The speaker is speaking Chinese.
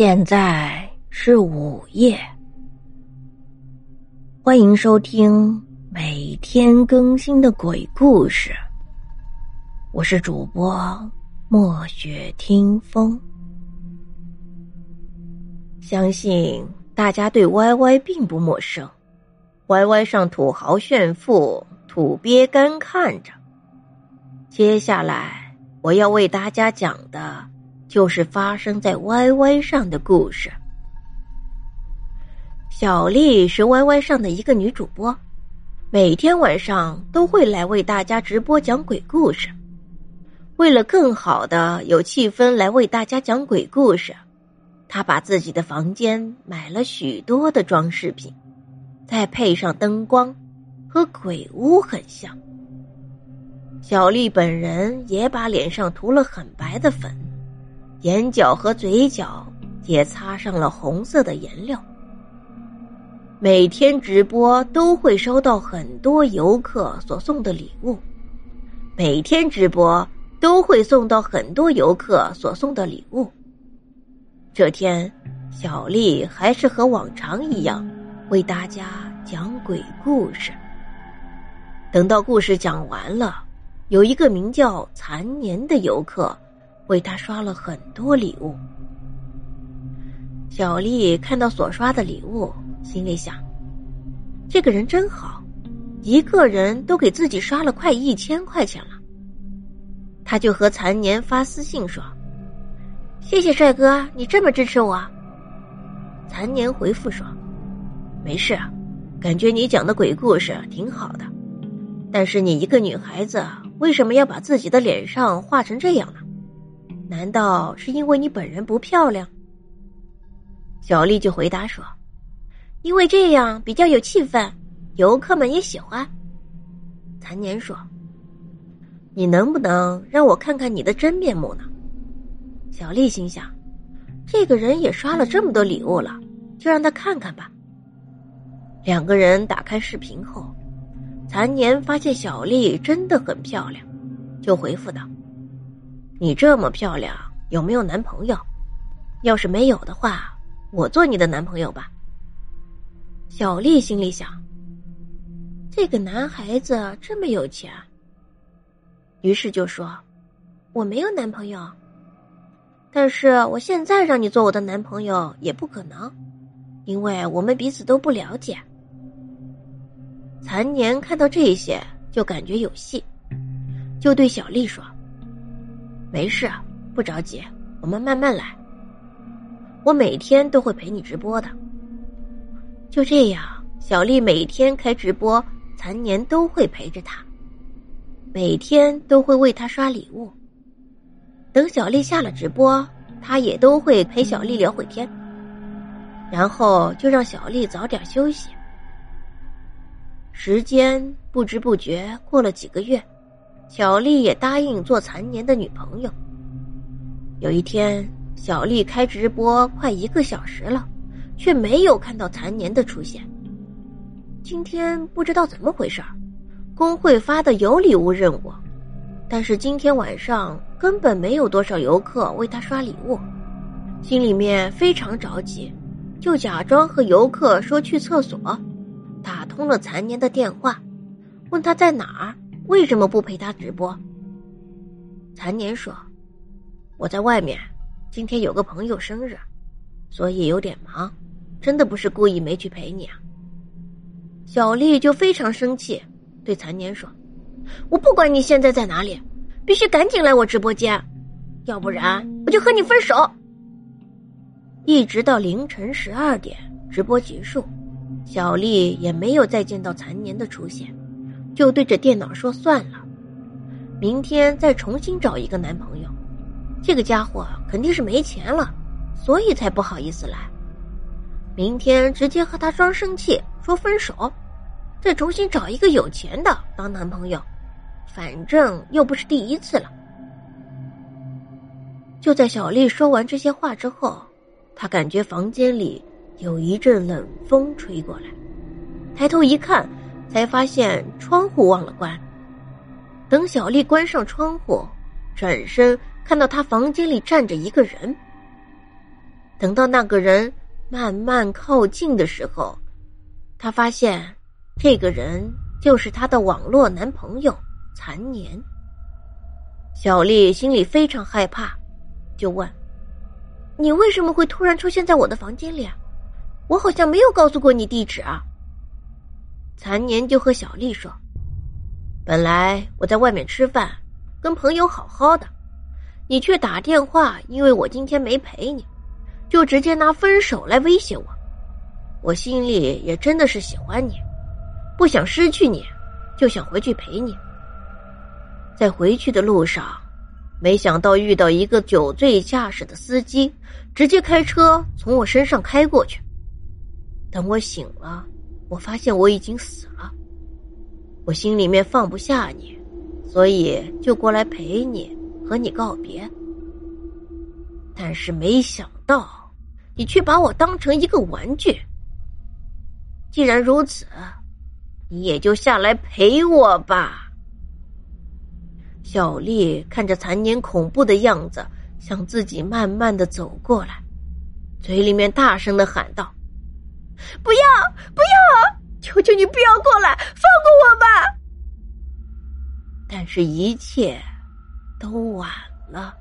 现在是午夜，欢迎收听每天更新的鬼故事。我是主播墨雪听风，相信大家对 Y Y 并不陌生。Y Y 上土豪炫富，土鳖干看着。接下来我要为大家讲的。就是发生在 Y Y 上的故事。小丽是 Y Y 上的一个女主播，每天晚上都会来为大家直播讲鬼故事。为了更好的有气氛来为大家讲鬼故事，她把自己的房间买了许多的装饰品，再配上灯光，和鬼屋很像。小丽本人也把脸上涂了很白的粉。眼角和嘴角也擦上了红色的颜料。每天直播都会收到很多游客所送的礼物，每天直播都会送到很多游客所送的礼物。这天，小丽还是和往常一样为大家讲鬼故事。等到故事讲完了，有一个名叫残年的游客。为他刷了很多礼物，小丽看到所刷的礼物，心里想：这个人真好，一个人都给自己刷了快一千块钱了。他就和残年发私信说：“谢谢帅哥，你这么支持我。”残年回复说：“没事，感觉你讲的鬼故事挺好的，但是你一个女孩子，为什么要把自己的脸上画成这样呢？”难道是因为你本人不漂亮？小丽就回答说：“因为这样比较有气氛，游客们也喜欢。”残年说：“你能不能让我看看你的真面目呢？”小丽心想：“这个人也刷了这么多礼物了，就让他看看吧。”两个人打开视频后，残年发现小丽真的很漂亮，就回复道。你这么漂亮，有没有男朋友？要是没有的话，我做你的男朋友吧。小丽心里想：这个男孩子这么有钱，于是就说：“我没有男朋友，但是我现在让你做我的男朋友也不可能，因为我们彼此都不了解。”残年看到这些，就感觉有戏，就对小丽说。没事，不着急，我们慢慢来。我每天都会陪你直播的。就这样，小丽每天开直播，残年都会陪着她，每天都会为她刷礼物。等小丽下了直播，他也都会陪小丽聊会天，然后就让小丽早点休息。时间不知不觉过了几个月。小丽也答应做残年的女朋友。有一天，小丽开直播快一个小时了，却没有看到残年的出现。今天不知道怎么回事工会发的有礼物任务，但是今天晚上根本没有多少游客为他刷礼物，心里面非常着急，就假装和游客说去厕所，打通了残年的电话，问他在哪儿。为什么不陪他直播？残年说：“我在外面，今天有个朋友生日，所以有点忙，真的不是故意没去陪你啊。”小丽就非常生气，对残年说：“我不管你现在在哪里，必须赶紧来我直播间，要不然我就和你分手。”一直到凌晨十二点，直播结束，小丽也没有再见到残年的出现。就对着电脑说：“算了，明天再重新找一个男朋友。这个家伙肯定是没钱了，所以才不好意思来。明天直接和他装生气，说分手，再重新找一个有钱的当男朋友。反正又不是第一次了。”就在小丽说完这些话之后，她感觉房间里有一阵冷风吹过来，抬头一看。才发现窗户忘了关。等小丽关上窗户，转身看到她房间里站着一个人。等到那个人慢慢靠近的时候，他发现这个人就是他的网络男朋友残年。小丽心里非常害怕，就问：“你为什么会突然出现在我的房间里？我好像没有告诉过你地址啊。”残年就和小丽说：“本来我在外面吃饭，跟朋友好好的，你却打电话，因为我今天没陪你，就直接拿分手来威胁我。我心里也真的是喜欢你，不想失去你，就想回去陪你。在回去的路上，没想到遇到一个酒醉驾驶的司机，直接开车从我身上开过去。等我醒了。”我发现我已经死了，我心里面放不下你，所以就过来陪你，和你告别。但是没想到，你却把我当成一个玩具。既然如此，你也就下来陪我吧。小丽看着残年恐怖的样子，向自己慢慢的走过来，嘴里面大声的喊道。不要，不要！求求你不要过来，放过我吧！但是，一切都晚了。